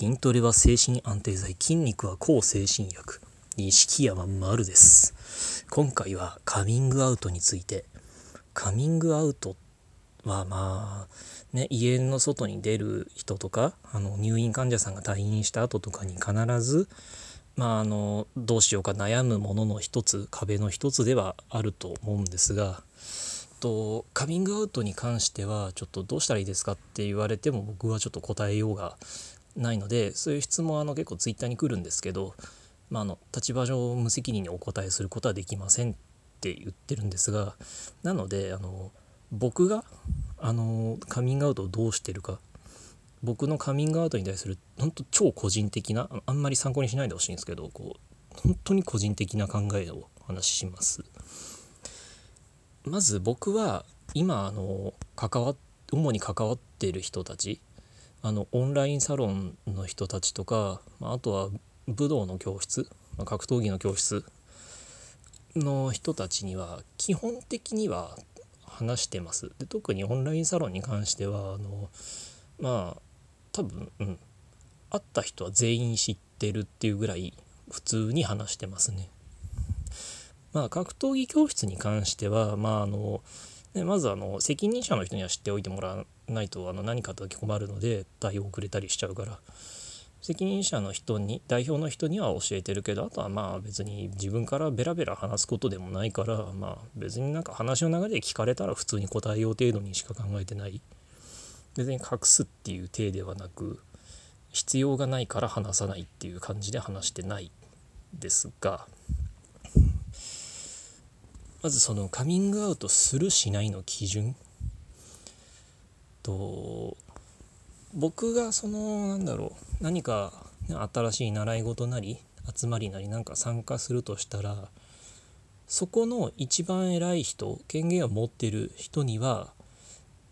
筋トレは精神安定剤筋肉は抗精神薬。錦山丸です。今回はカミングアウトについて。カミングアウトはまあね家の外に出る人とかあの入院患者さんが退院した後とかに必ずまああのどうしようか悩むものの一つ壁の一つではあると思うんですがとカミングアウトに関してはちょっとどうしたらいいですかって言われても僕はちょっと答えようがないのでそういう質問あの結構ツイッターに来るんですけど、まあ、あの立場上無責任にお答えすることはできませんって言ってるんですがなのであの僕があのカミングアウトをどうしてるか僕のカミングアウトに対する本当超個人的なあんまり参考にしないでほしいんですけどこう本当に個人的な考えをお話しします。まず僕は今あの関わ主に関わっている人たちあのオンラインサロンの人たちとかまあとは武道の教室ま格闘技の教室の人たちには基本的には話してます。で特にオンラインサロンに関してはあのまあ多分、うん、会った人は全員知ってるっていうぐらい普通に話してますね。まあ格闘技教室に関してはまああのでまずあの責任者の人には知っておいてもらわないとあの何かと困るので対応遅れたりしちゃうから。責任者の人に代表の人には教えてるけどあとはまあ別に自分からベラベラ話すことでもないからまあ別になんか話の流れで聞かれたら普通に答えよう程度にしか考えてない。別に隠すっていう体ではなく必要がないから話さないっていう感じで話してないですがまずそのカミングアウトするしないの基準と僕がそのなんだろう何か新しい習い事なり集まりなりなんか参加するとしたらそこの一番偉い人権限を持ってる人には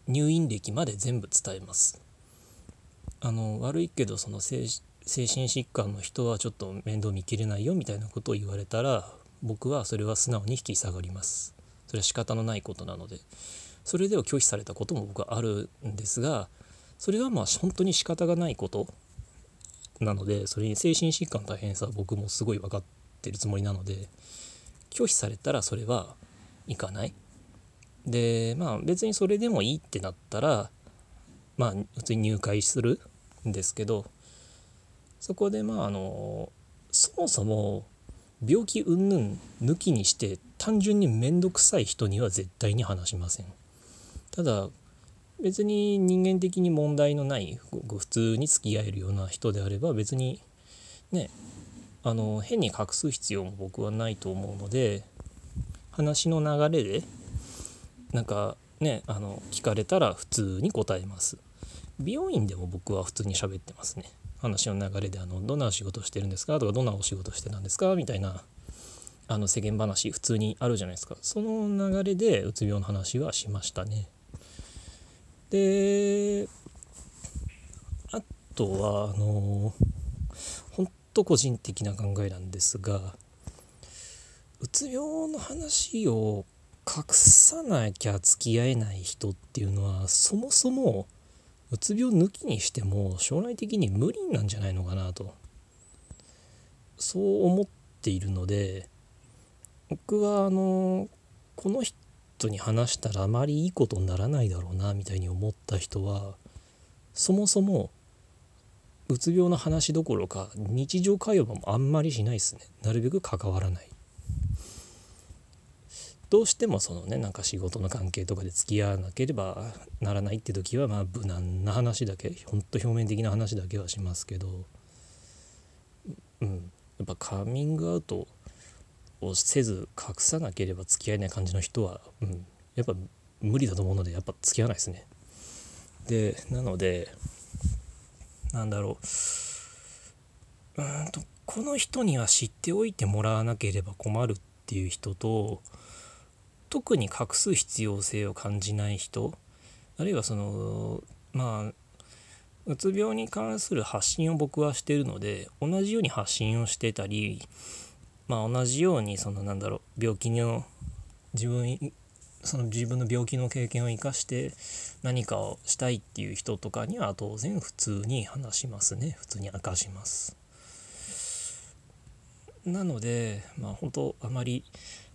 入院歴まで全部伝えます。あの悪いけどその精神疾患の人はちょっと面倒見きれないよみたいなことを言われたら僕はそれは素直に引き下がります。それは仕方のないことなので。それでは拒否されたことも僕はあるんですがそれはまあ本当に仕方がないことなのでそれに精神疾患の大変さは僕もすごい分かってるつもりなので拒否されたらそれはいかない。でまあ別にそれでもいいってなったらまあ普通に入会するんですけどそこでまああのそもそも病気云々抜きにして単純に面倒くさい人には絶対に話しません。ただ別に人間的に問題のないご普通に付き合えるような人であれば別にねあの変に隠す必要も僕はないと思うので話の流れでなんかねあの聞かれたら普通に答えます。美容院でも僕は普通に喋ってますね。話の流れであのどんなお仕事してるんですか？とかどんなお仕事してたんですか？みたいなあの世間話普通にあるじゃないですか。その流れでうつ病の話はしましたね。であとはあのほんと個人的な考えなんですがうつ病の話を隠さなきゃ付き合えない人っていうのはそもそもうつ病抜きにしても将来的に無理なんじゃないのかなと。そう思っているので僕はあのこの人に話したらあまりいいことにならないだろうなみたいに思った人はそもそもうつ病の話どころか日常会話もあんまりしないですね。なるべく関わらない。どうしてもそのねなんか仕事の関係とかで付き合わなければならないって時はまあ無難な話だけほんと表面的な話だけはしますけどうんやっぱカミングアウトをせず隠さなければ付き合えない感じの人は、うん、やっぱ無理だと思うのでやっぱ付き合わないですね。でなのでなんだろううんとこの人には知っておいてもらわなければ困るっていう人と特に隠す必要性を感じない人あるいはそのまあうつ病に関する発信を僕はしてるので同じように発信をしてたりまあ同じようにそのなんだろう病気の自分その自分の病気の経験を生かして何かをしたいっていう人とかには当然普通に話しますね。普通に明かします。なのでまあ本当あまり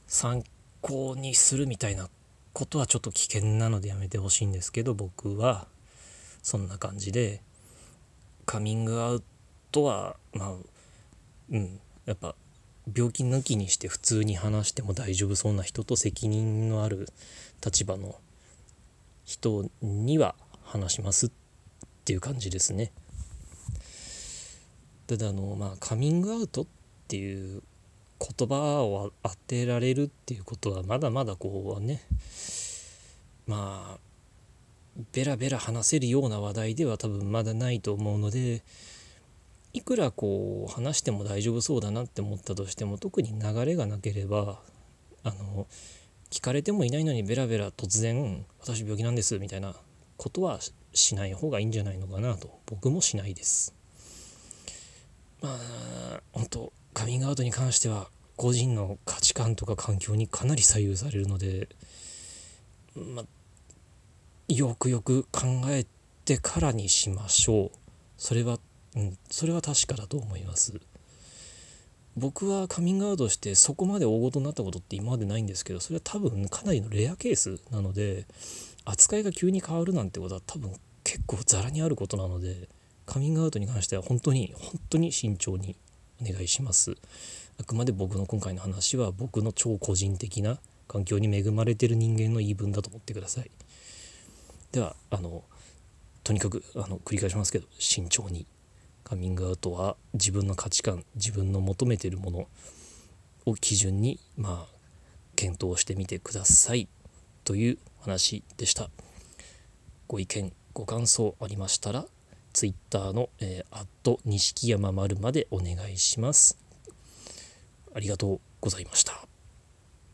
参考にするみたいなことはちょっと危険なのでやめてほしいんですけど僕はそんな感じでカミングアウトはまあうんやっぱ病気抜きにして普通に話しても大丈夫そうな人と責任のある立場の人には話しますっていう感じですね。ただあのまあカミングアウトっていう言葉を当てられるっていうことはまだまだこうねまあベラベラ話せるような話題では多分まだないと思うのでいくらこう話しても大丈夫そうだなって思ったとしても特に流れがなければあの聞かれてもいないのにベラベラ突然「私病気なんです」みたいなことはしない方がいいんじゃないのかなと僕もしないです。まあ本当カミングアウトに関しては個人の価値観とか環境にかなり左右されるので、ま、よくよく考えてからにしましょう。それはうん、それは確かだと思います僕はカミングアウトしてそこまで大ごとになったことって今までないんですけどそれは多分かなりのレアケースなので扱いが急に変わるなんてことは多分結構ザラにあることなのでカミングアウトに関しては本当に本当に慎重に願いします。あくまで僕の今回の話は僕の超個人的な環境に恵まれてる人間の言い分だと思ってください。ではあのとにかくあの繰り返しますけど慎重に。カミングアウトは自分の価値観自分の求めてるものを基準にまあ検討してみてください。という話でした。ご意見ご感想ありましたらツイッターの、えー、アット錦山丸までお願いします。ありがとうございました。